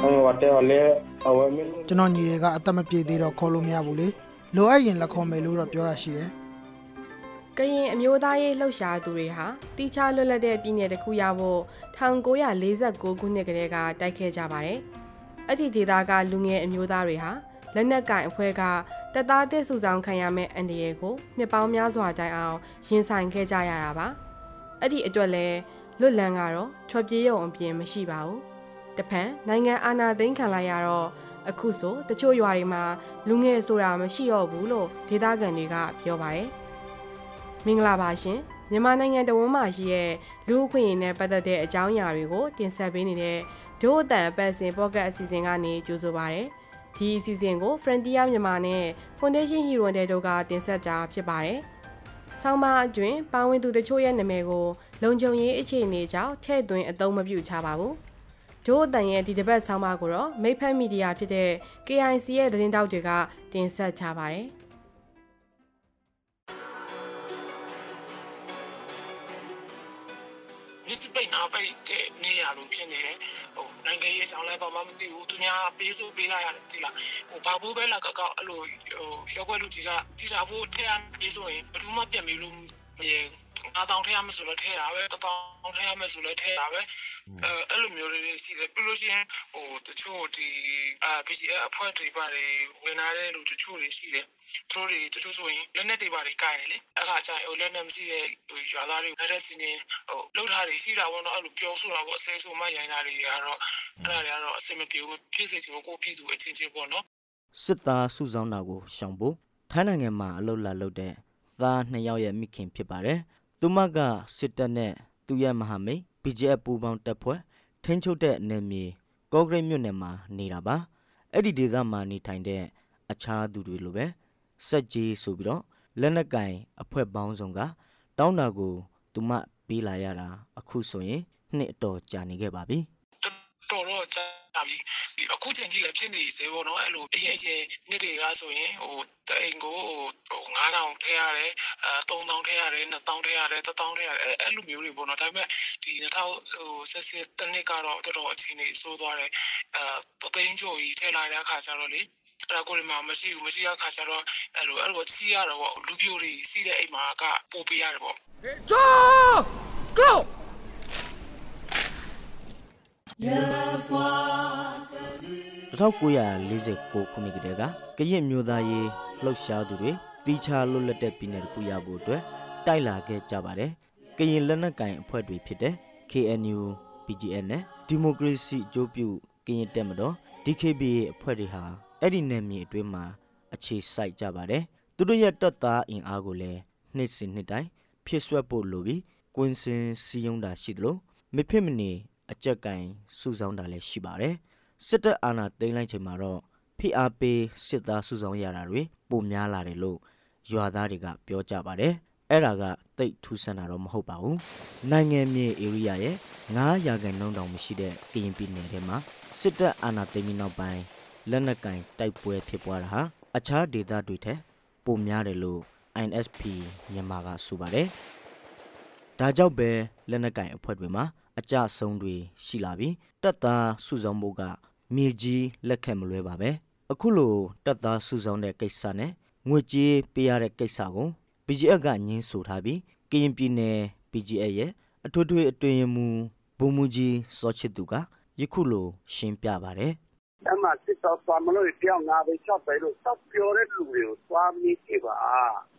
ဟိုအတဲလေအဝဲမင်းကျွန်တော်ညီတွေကအသက်မပြေသေးတော့ခေါ်လို့မရဘူးလေလိုအပ်ရင်လက်ခေါ်မယ်လို့တော့ပြောတာရှိတယ်ကရင်အမျိုးသားရေးလှုပ်ရှားသူတွေဟာတီချာလွတ်လပ်တဲ့ပြည်နယ်တစ်ခုရဖို့1946ခုနှစ်ကတည်းကတိုက်ခဲ့ကြပါတယ်။အဲ့ဒီဒေသကလူငယ်အမျိုးသားတွေဟာလက်နက်ကင်အဖွဲ့ကတပ်သားသစ်စုဆောင်ခံရမယ့်အန္တရာယ်ကိုနှစ်ပေါင်းများစွာတိုင်အောင်ရင်ဆိုင်ခဲ့ကြရတာပါ။ အဲ့ဒီအတွက်လဲလွတ်လန်းကတော့ချော်ပြေးရုံအပြင်မရှိပါဘူး။တဖန်နိုင်ငံအာဏာသိမ်းခံလိုက်ရတော့အခုဆိုတချို့ရွာတွေမှာလူငယ်ဆိုတာမရှိတော့ဘူးလို့ဒေသခံတွေကပြောပါတယ်။မင်္ဂလာပါရှင်မြန်မာနိုင်ငံတဝန်းမှာရှိတဲ့လူ့အခွင့်အရေးနဲ့ပတ်သက်တဲ့အကြောင်းအရာတွေကိုတင်ဆက်ပေးနေတဲ့ဒို့အတန်အပတ်စဉ်ပေါ့ကတ်အစီအစဉ်ကနေကြိုဆိုပါရစေဒီအစီအစဉ်ကို Frontier မြန်မာနဲ့ Foundation Hero တဲ့တို့ကတင်ဆက်ကြဖြစ်ပါတယ် ဆောင်းပါအတွင်းပါဝင်သူတချို့ရဲ့နာမည်ကိုလုံခြုံရေးအခြေအနေကြောင့်ထည့်သွင်းအသုံးမပြုချပါဘူးဒို့အတန်ရဲ့ဒီတစ်ပတ်ဆောင်းပါကိုတော့မိဖက်မီဒီယာဖြစ်တဲ့ KIC ရဲ့သတင်းတောက်တွေကတင်ဆက်ချပါတယ် ပိတ်နာပိတ်တဲ့နေရလို့ဖြစ်နေတယ်ဟိုနိုင်ငံရေးဆောင်လဲဘာမှမသိဘူးသူများပေးဆိုပေးလိုက်ရတယ်ဒီလားဟိုဘာဘူးပဲလာကောက်ကောက်အဲ့လိုဟိုရှောက်ွက်လူကြီးကစီစာဖို့ထဲရပေးဆိုရင်ဘယ်သူမှပြန်ပြီးလို့မရအားတောင်းထဲရမယ်ဆိုတော့ထဲရပဲတောင်းထဲရမယ်ဆိုလည်းထဲရပဲ အဲအဲ့လိုမျိုးလေးရှိတယ်ပြီးလို့ရှိရင်ဟိုတချို့ဒီအာ PGF အဖွဲ့တွေပါတယ်ဝင်လာတဲ့လူတချို့တွေရှိတယ်သူတို့တွေတချို့ဆိုရင်လက်နဲ့တွေပါတယ်ကိုင်တယ်လေအဲ့ခါကျရင်ဟိုလက်နဲ့မရှိတဲ့ဟိုရွာသားတွေလက်တဲ့စင်းနေဟိုလှုပ်ထားတွေရှိတာပေါ့နော်အဲ့လိုပြောဆိုတာပေါ့အစဲဆိုမှရိုင်းတာတွေကတော့အဲ့ဒါတွေကတော့အစင်မပြေဘူးဖြစ်စေချင်ကိုပြည်သူအချင်းချင်းပေါ့နော်စစ်သားစုဆောင်းတာကိုရှောင်ဖို့ထိုင်းနိုင်ငံမှာအလုပ်လာလုပ်တဲ့သားနှစ်ယောက်ရဲ့မိခင်ဖြစ်ပါတယ်။သူမကစစ်တပ်နဲ့သူ့ရဲ့မဟာမိတ် BGF ပူးပေါင်းတပ်ဖွဲ့ထိန်းချုပ်တဲ့နယ်မြေကော့ဂရိတ်မြို့နယ်မှာနေတာပါ။အဲ့ဒီဒေသမှာနေထိုင်တဲ့အခြားသူတွေလိုပဲစက်ကြီးဆိုပြီးတော့လက်နက်ကင်အဖွဲ့ပေါင်းစုံက တောင်းတာကိုသူမပေးလာရတာအခုဆိုရင်နှစ်အတော်ကြာနေခဲ့ပါပြီ။တော်တော့ ကြာပြီဒီအခုချိန်ကြီးလည်းဖြစ်နေစေပေါ့နော်အဲ့လိုအရင်အရင်နေ့တွေကဆိုရင်ဟိုတအိမ်ကိုဟို9000ထည့်ရတယ်အဲ3000ထည့်ရတယ်2000ထည့်ရတယ်1000ထည့်ရတယ်အဲ့လိုမျိုးတွေပေါ့နော်ဒါပေမဲ့ဒီ2000ဟိုဆက်စစ်တနစ်ကတော့တော်တော်အခြေအနေဆိုးသွားတယ်အဲတသိန်းကျော်ကြီးထည့်လာတဲ့အခါကျတော့လေအဲ့ဒါကိုဒီမှာမရှိဘူးမရှိတဲ့အခါကျတော့အဲ့လိုအဲ့လိုချီးရတော့ပေါ့လူပြိုတွေစီးတဲ့အိမ်မှာကပို့ပေးရတယ်ပေါ့ 1949ခုနှစ်ကတည်းကကရင်မျိုးသားရေးလှုပ်ရှားသူတွေတီချာလွတ်လပ်တဲ့ပြည်နယ်တစ်ခုရဖို့အတွက်တိုက်လာခဲ့ကြပါတယ်။ကရင်လက်နက်ကင်အဖွဲ့တွေဖြစ်တဲ့ KNU, PGN နဲ့ဒီမိုကရေစီအကျိုးပြုကရင်တက်မတော် DKBA အဖွဲ့တွေဟာအဲ့ဒီနယ်မြေအတွင်းမှာအခြေစိုက်ကြပါတယ်။သူတို့ရဲ့တပ်သားအင်အားကိုလည်းနှစ်စဉ်နှစ်တိုင်းဖြစ်ဆွက်ဖို့လိုပြီးကွင်းစင်စီယုံတာရှိသလိုမဖြစ်မနေ အကြက်ကင်စုဆောင်းတာလည်းရှိပါတယ်။စစ်တပ်အာဏာသိမ်းလိုက်ချိန်မှာတော့ဖိအားပေးစစ်သားစုဆောင်ရတာတွေပိုများလာတယ်လို့ရွာသားတွေကပြောကြပါတယ်။အဲ့ဒါကတိတ်ထူးဆန်းတာတော့မဟုတ်ပါဘူး။နိုင်ငံမြေဧရိယာရဲ့9ရာခိုင်နှုန်းတောင်မရှိတဲ့ကရင်ပြည်နယ်ထဲမှာစစ်တပ်အာဏာသိမ်းပြီးနောက်ပိုင်းလက်နက်ကင်တိုက်ပွဲဖြစ်ပွားတာဟာအခြားဒေသတွေထက်ပိုများတယ်လို့ INSP မြန်မာကဆိုပါတယ်။ဒါကြောင့်ပဲလက်နက်ကင်အဖွဲ့တွေမှာ အကြဆုံးတွေရှိလာပြီးတပ်သားစုဆောင်းဖို့ကမြေကြီးလက်ခံမလွဲပါပဲအခုလိုတပ်သားစုဆောင်းတဲ့ကိစ္စနဲ့ငွေကြေးပေးရတဲ့ကိစ္စကို BGF ကညင်းဆိုထားပြီးကရင်ပြည်နယ် BGF ရဲ့အထွေထွေအတွင်ရမူဘုံမူကြီးစောချစ်သူကယခုလိုရှင်းပြပါတယ်အဲ့မှာစစ်တော်သွားမလို့ပြောင်းငါပဲချောက်ပဲလို့စောက်ပြောတဲ့လူတွေကိုသွားမြည်ကြည့်ပါ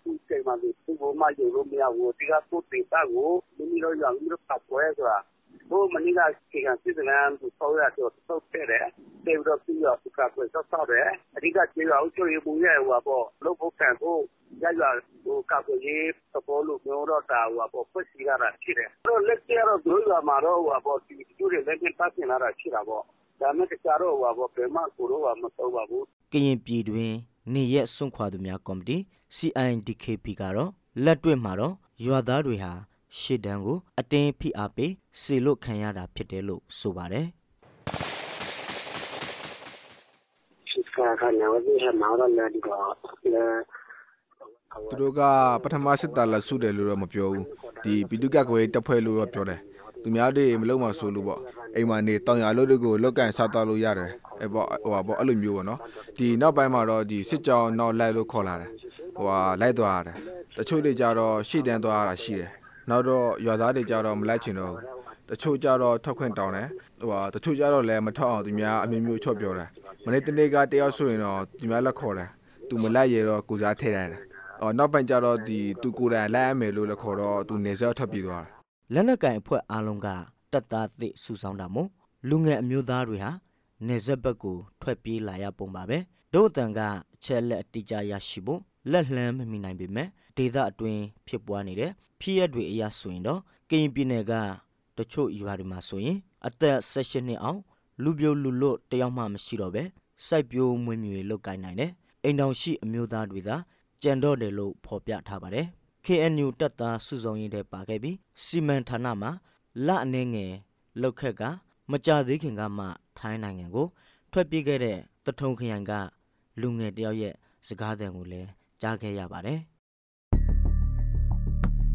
သူချိန်မှသူဘုမယူလို့မရဘူးဒီကကိုတေတာကိုမိမိတို့ရောမိမိတို့ပတ်ပွဲဆိုတာ ဘိုးမင်းကခေကစစ်တလန်သူဆောရတော့စောက်တဲ့တယ်တေဘတော့ပြီးတော့သူကပွဲစောက်ဆောက်တယ် အဓိက ကျေရအောင်ကျွေးမှုရဲ့ဟိုပေါ့လို့ဖို့ကံဖို့ရရဟိုကပ်ရေးသဘောလို့မျိုးတော့တာဟိုပေါ့ဖွစီရတာဖြစ်တယ်အဲ့တော့လက်ကျတော့ သူတို့ကမှာတော့ဟိုပေါ့ဒီကျူတွေလည်းပတ်ပြင်လာတာ ရှိတာပေါ့ ဒါမဲ့ တခြားတော့ဟိုပေါ့ဘယ်မှကိုတော့မတော့ပါဘူး ကရင်ပြည်တွင်နေရက်စွန့်ခွာသူများကော်မတီ CINDKP ကတော့ လက်တွေ့မှာတော့ ရွာသားတွေဟာ ရှေ့တန်းကို အတင်းဖိအားပေးစေလို့ခံရတာဖြစ်တယ်လို့ဆိုပါတယ်စစ်ကခဏဝတိဟမောရလာဒီကောလေသူတို့က ပထမစစ်သားလက်စုတယ်လို့တော့ မပြောဘူး ဒီပြည်သူ့ကကွယ်တပ်ဖွဲ့လို့တော့ ပြောတယ် သူများတွေ မလုံးမဆိုလို့ပေါ့ အိမ်မှာနေ တောင်ရအလုပ်တွေကိုလောက်ကင်စားတော့လို့ရတယ်အဲ့ပေါ့ဟိုပါပေါ့အဲ့လိုမျိုးပေါ့နော် ဒီနောက်ပိုင်းမှာတော့ဒီစစ်ကြောင်းနောက်လိုက်လို့ ခေါ်လာတယ်ဟိုဟာလိုက်သွားရတယ် တချို့တွေကြတော့ ရှေ့တန်းသွားရတာရှိတယ် နောက်တော့ရွာသားတွေကြတော့မလိုက်ချင်တော့ဘူးတချို့ကြတော့ထွက်ခွင့်တောင်းတယ်ဟိုဟာတချို့ကြတော့လည်းမထွက်အောင်သူများအမျိုးမျိုးချော့ပြောတယ်မနေ့တနေ့ကတယောက်ဆိုရင်တော့သူများလက်ခေါ်တယ်သူမလိုက်ရတော့ကိုစားထည့်ရတယ်အော်နောက်ပိုင်းကျတော့ဒီသူကိုယ်တိုင်လိုက်ရမယ်လို့လည်းခေါ်တော့သူနေဆက်ထွက်ပြေးသွားတယ်လက်နက်ကင်အဖွဲ့အားလုံးကတပ်သားသစ်စုဆောင်းတာမို့လူငယ်အမျိုးသားတွေဟာနေဆက်ဘက်ကိုထွက်ပြေးလာရပုံပါပဲတို့အတန်ကအချက်လက်အတိအကျရရှိဖို့ လက်လှမ်းမမီနိုင်ပေမဲ့ဒေသအတွင်းဖြစ်ပွားနေတဲ့ဖြစ်ရက်တွေအရဆိုရင်တော့ကရင်ပြည်နယ်ကတချို့ရွာတွေမှာဆိုရင် အသက်16နှစ်အောင်လူပြိုလူလွတ်တယောက်မှမရှိတော့ပဲစိုက်ပျိုးမွေးမြူရေးလုပ်ကိုင်နိုင်တယ်အိမ်တောင်ရှိအမျိုးသားတွေသာကြံတော့တယ်လို့ဖော်ပြထားပါတယ် KNU တပ်သားစုဆောင်ရေးတဲ့ပါခဲ့ပြီးစီမံဌာနမှာလအနေငယ်လောက်ခက်ကမကြသေးခင်ကမှထိုင်းနိုင်ငံကို ထွက်ပြေးခဲ့တဲ့တထုံခရိုင်ကလူငယ်တယောက်ရဲ့စကားသံကိုလည်း ကြားခဲ့ရပါတယ်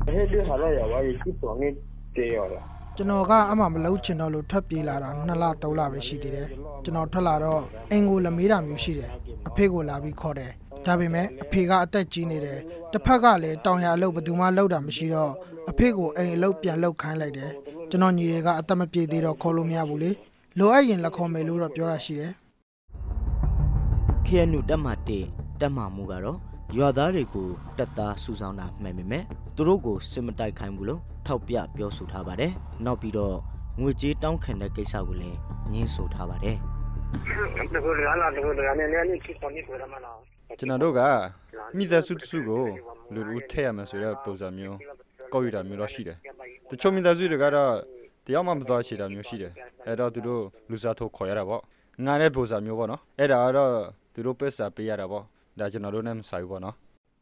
ဟဲ့ဒီဟာလာရပါရီစစ်ပေါ်နေတေရတာကျွန်တော်ကအမှမလုံးချင်တော့လို့ထွက်ပြေးလာတာ2လ3လပဲရှိသေးတယ်ကျွန်တော်ထွက်လာတော့အင်ကိုလမေးတာမျိုးရှိတယ်အဖေကိုလာပြီးခေါ်တယ်ဒါပေမဲ့အဖေကအသက်ကြီးနေတယ်တစ်ဖက်ကလည်းတောင်ရအလုပ်ဘယ်သူမှလုပ်တာမရှိတော့အဖေကိုအိမ်အလုပ်ပြန်လုပ်ခိုင်းလိုက်တယ်ကျွန်တော်ညီတွေကအသက်မပြေသေးတော့ခေါ်လို့မရဘူးလေလိုအပ်ရင်လက်ခေါ်မယ်လို့တော့ပြောတာရှိတယ် KNU တပ်မတေတပ်မမှုကတော့ ရွာသားတွေကိုတပ်သားစုဆောင်းတာမှန်ပေမဲ့သူတို့ကိုစစ်မတိုက်ခိုင်းဘူးလို့ထောက်ပြပြောဆိုထားပါတယ်နောက်ပြီးတော့ငွေကြေးတောင်းခံတဲ့ကိစ္စကိုလည်းညှင်းဆိုထားပါတယ်တကူလာလာတကူလာနေနေနေစစ်ပေါ်နေပေါ်ရမလားကျွန်တော်တို့ကမိသားစုတစ်စုကိုလူလူထည့်ရမယ်ဆိုတဲ့ပုံစံမျိုးကောက်ယူတာမျိုးတော့ရှိတယ်။တချို့မိသားစုတွေကတော့တယောက်မှမသွားချေတာမျိုးရှိတယ်။အဲ့တော့သူတို့လူစားထုတ်ခေါ်ရတာပေါ့။ငါတဲ့ပုံစံမျိုးပေါ့နော်။အဲ့ဒါကတော့သူတို့ပက်စာပေးရတာပေါ့။ ဒါကျွန်တော်တို့နဲ့မဆိုင်ဘူးပေါ့နော်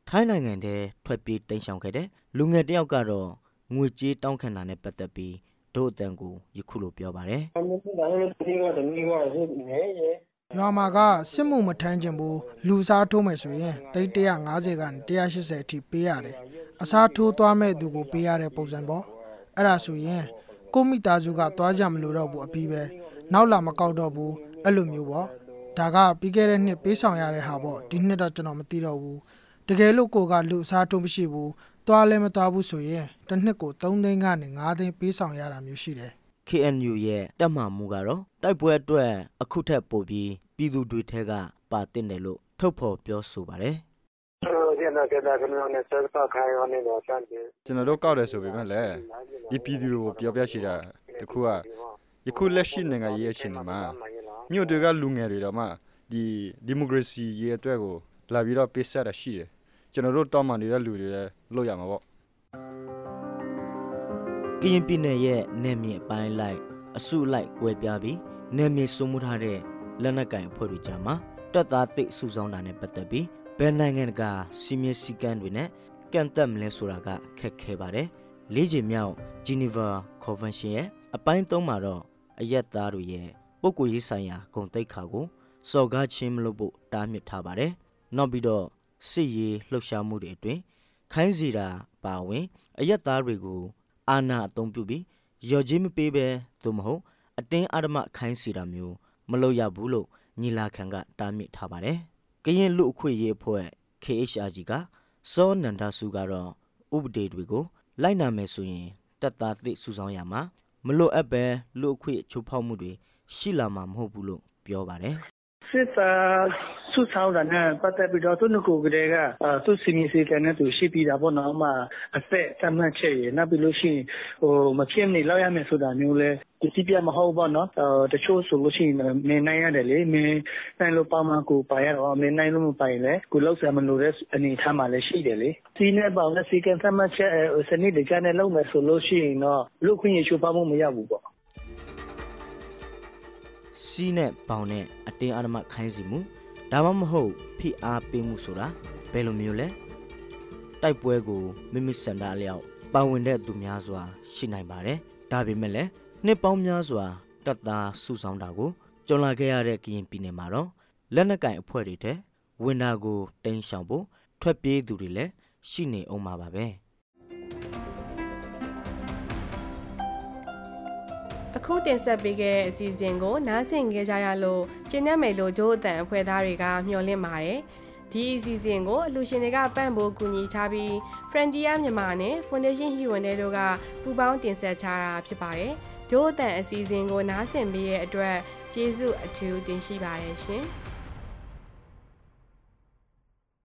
ထိုင်းနိုင်ငံထဲထွက်ပြေးတိမ်းရှောင်ခဲ့တဲ့လူငယ်တစ်ယောက်ကတော့ငွေကြေးတောင်းခံတာနဲ့ပတ်သက်ပြီးဒုအတန်ကိုယခုလိုပြောပါတယ်အမေကလည်းဒီကတမီးကစစ်နေရေရွာမှာကစစ်မှုမထမ်းခြင်းဘူးလူစားထိုးမယ်ဆိုရင်တိတ်150ကနေ180အထိပေးရတယ်အစားထိုးသွားမဲ့သူကိုပေးရတဲ့ပုံစံပေါ့အဲ့ဒါဆိုရင်ကိုမိသားစုကသွားကြမလို့တော့ဘူးအပြီးပဲနောက်လာမကောက်တော့ဘူးအဲ့လိုမျိုးပေါ့ ဒါကပြီးခဲ့တဲ့နှစ်ပေးဆောင်ရတဲ့ဟာပေါ့ဒီနှစ်တော့ကျွန်တော်မသိတော့ဘူးတကယ်လို့ကိုကလူအစားထိုးမရှိဘူးသွားလဲမသွားဘူးဆိုရင်တစ်နှစ်ကို3သိန်းကနေ5သိန်းပေးဆောင်ရတာမျိုးရှိတယ် KNU ရဲ့တပ်မမှုကတော့တိုက်ပွဲအတွက်အခုထက်ပိုပြီးပြည်သူတွေထဲကပါတင်တယ်လို့ထုတ်ဖော်ပြောဆိုပါတယ်ဒီနာကဒါကနနဲ့စက်ပါခိုင်ရနေတော့တန်တယ်။ကျွန်တော်တို့ကောက်တယ်ဆိုပေမဲ့လည်းဒီပြည်သူတွေကိုပြောပြရှိတာတခုကယခုလက်ရှိနိုင်ငံရေးအချိန်မှာ မြို့တွေကလူငယ်တွေတော့မှဒီဒီမိုကရေစီရေးအတွက်ကိုလာပြီးတော့ပေးဆက်တာရှိတယ်။ကျွန်တော်တို့တောင်းပန်နေတဲ့လူတွေလည်းလုပ်ရမှာပေါ့ကရင်ပြည်နယ်ရဲ့နယ်မြေအပိုင်းလိုက်အစုလိုက်ကွဲပြားပြီးနယ်မြေစုမှုထားတဲ့လက်နက်ကင်အဖွဲ့တွေကြားမှာတပ်သားတိတ်စုဆောင်းတာနဲ့ပတ်သက်ပြီးဘယ်နိုင်ငံကစီမင်းစည်းကမ်းတွေနဲ့ကန့်သက်မလဲဆိုတာကခက်ခဲပါတယ်။လေးချိန်မြောက် Geneva Convention ရဲ့အပိုင်း၃မှာတော့အယက်သားတွေရဲ့ ပုဂ္ဂိုလ်ရေးဆိုင်ရာဂုဏ်သိက္ခာကိုစော်ကားခြင်းမလုပ်ဖို့တားမြစ်ထားပါတယ်။နောက်ပြီးတော့စစ်ရေးလှုပ်ရှားမှုတွေအတွင်းခိုင်းစီတာပါဝင်အယက်သားတွေကိုအာဏာအသုံးပြုပြီးရော်ကြီးမပေးဘဲသို့မဟုတ်အတင်းအဓမ္မခိုင်းစီတာမျိုးမလုပ်ရဘူးလို့ညီလာခံကတားမြစ်ထားပါတယ်။ကရင်လူအခွင့်ရေးအဖွဲ့ KHRG ကစောနန္ဒစုကတော့ဥပဒေတွေကိုလိုက်နာမယ်ဆိုရင်တပ်သားသစ်စုဆောင်းရမှာမလို့အပ်ပဲလူအခွင့်ချိုးဖောက်မှုတွေ ရှိလာမှာမဟုတ်ဘူးလို့ပြောပါတယ်စစ်သားစုဆောင်းတာနဲ့ပတ်သက်ပြီးတော့သူတို့ကိုယ်ကလေးကအာသူစီမီစီကန်နဲ့သူရှိပြီးတာပေါ့နော်မှအသက်တမ်းမှတ်ချက်ရနောက်ပြီးလို့ရှိရင်ဟိုမဖြစ်နေလောက်ရမယ်ဆိုတာမျိုးလဲဒီတိပြမဟုတ်ပေါ့နော်အော်တချို့ဆိုလို့ရှိရင်မင်းနိုင်ရတယ်လေမင်းနိုင်လို့ပါမကိုပါရတော့မင်းနိုင်လို့မပိုင်လဲကိုလောက်ဆံမလို့တဲ့အနေထားမှလည်းရှိတယ်လေစီးနဲ့ပေါင်းနဲ့စီကန်တမ်းမှတ်ချက်ဟိုစနစ်တကျနဲ့လုံးမယ်ဆိုလို့ရှိရင်တော့လူခွင့်ရချိုးဖောက်မှုမရဘူးပေါ့ စီးနဲ့ပေါင်နဲ့အတင်းအဓမ္မခိုင်းစီမှုဒါမှမဟုတ်ဖိအားပေးမှုဆိုတာဘယ်လိုမျိုးလဲတိုက်ပွဲကိုမိမိစန္ဒအလျောက်ပါဝင်တဲ့သူများစွာ ရှိနိုင်ပါတယ်ဒါပေမဲ့လည်းနှစ်ပေါင်းများစွာတပ်သားစုဆောင်းတာကိုကြုံလာခဲ့ရတဲ့ကရင်ပြည်နယ်မှာတော့လက်နက်ကင်အဖွဲ့တွေတဲ့ဝင်တာကိုတိမ်းရှောင်ဖို့ထွက်ပြေးသူတွေလည်းရှိနေအောင်ပါပဲ အခုတင်ဆက်ပေးခဲ့တဲ့အစီအစဉ်ကို နားဆင်ကြကြရလို့ကျင်းနေမယ်လို့ဒို့အတန်အဖွဲ့သားတွေကမျှော်လင့်ပါတယ်ဒီအစီအစဉ်ကိုအလူရှင်တွေကပန့်ဖို့ကူညီထားပြီး Frontier မြန်မာနဲ့ Foundation Hero နဲ့တို့ကပူးပေါင်းတင်ဆက်ထားတာဖြစ်ပါတယ်ဒို့အတန်အစီအစဉ်ကိုနားဆင်ပေးတဲ့အတွက်ကျေးဇူးအထူးတင်ရှိပါတယ်ရှင်။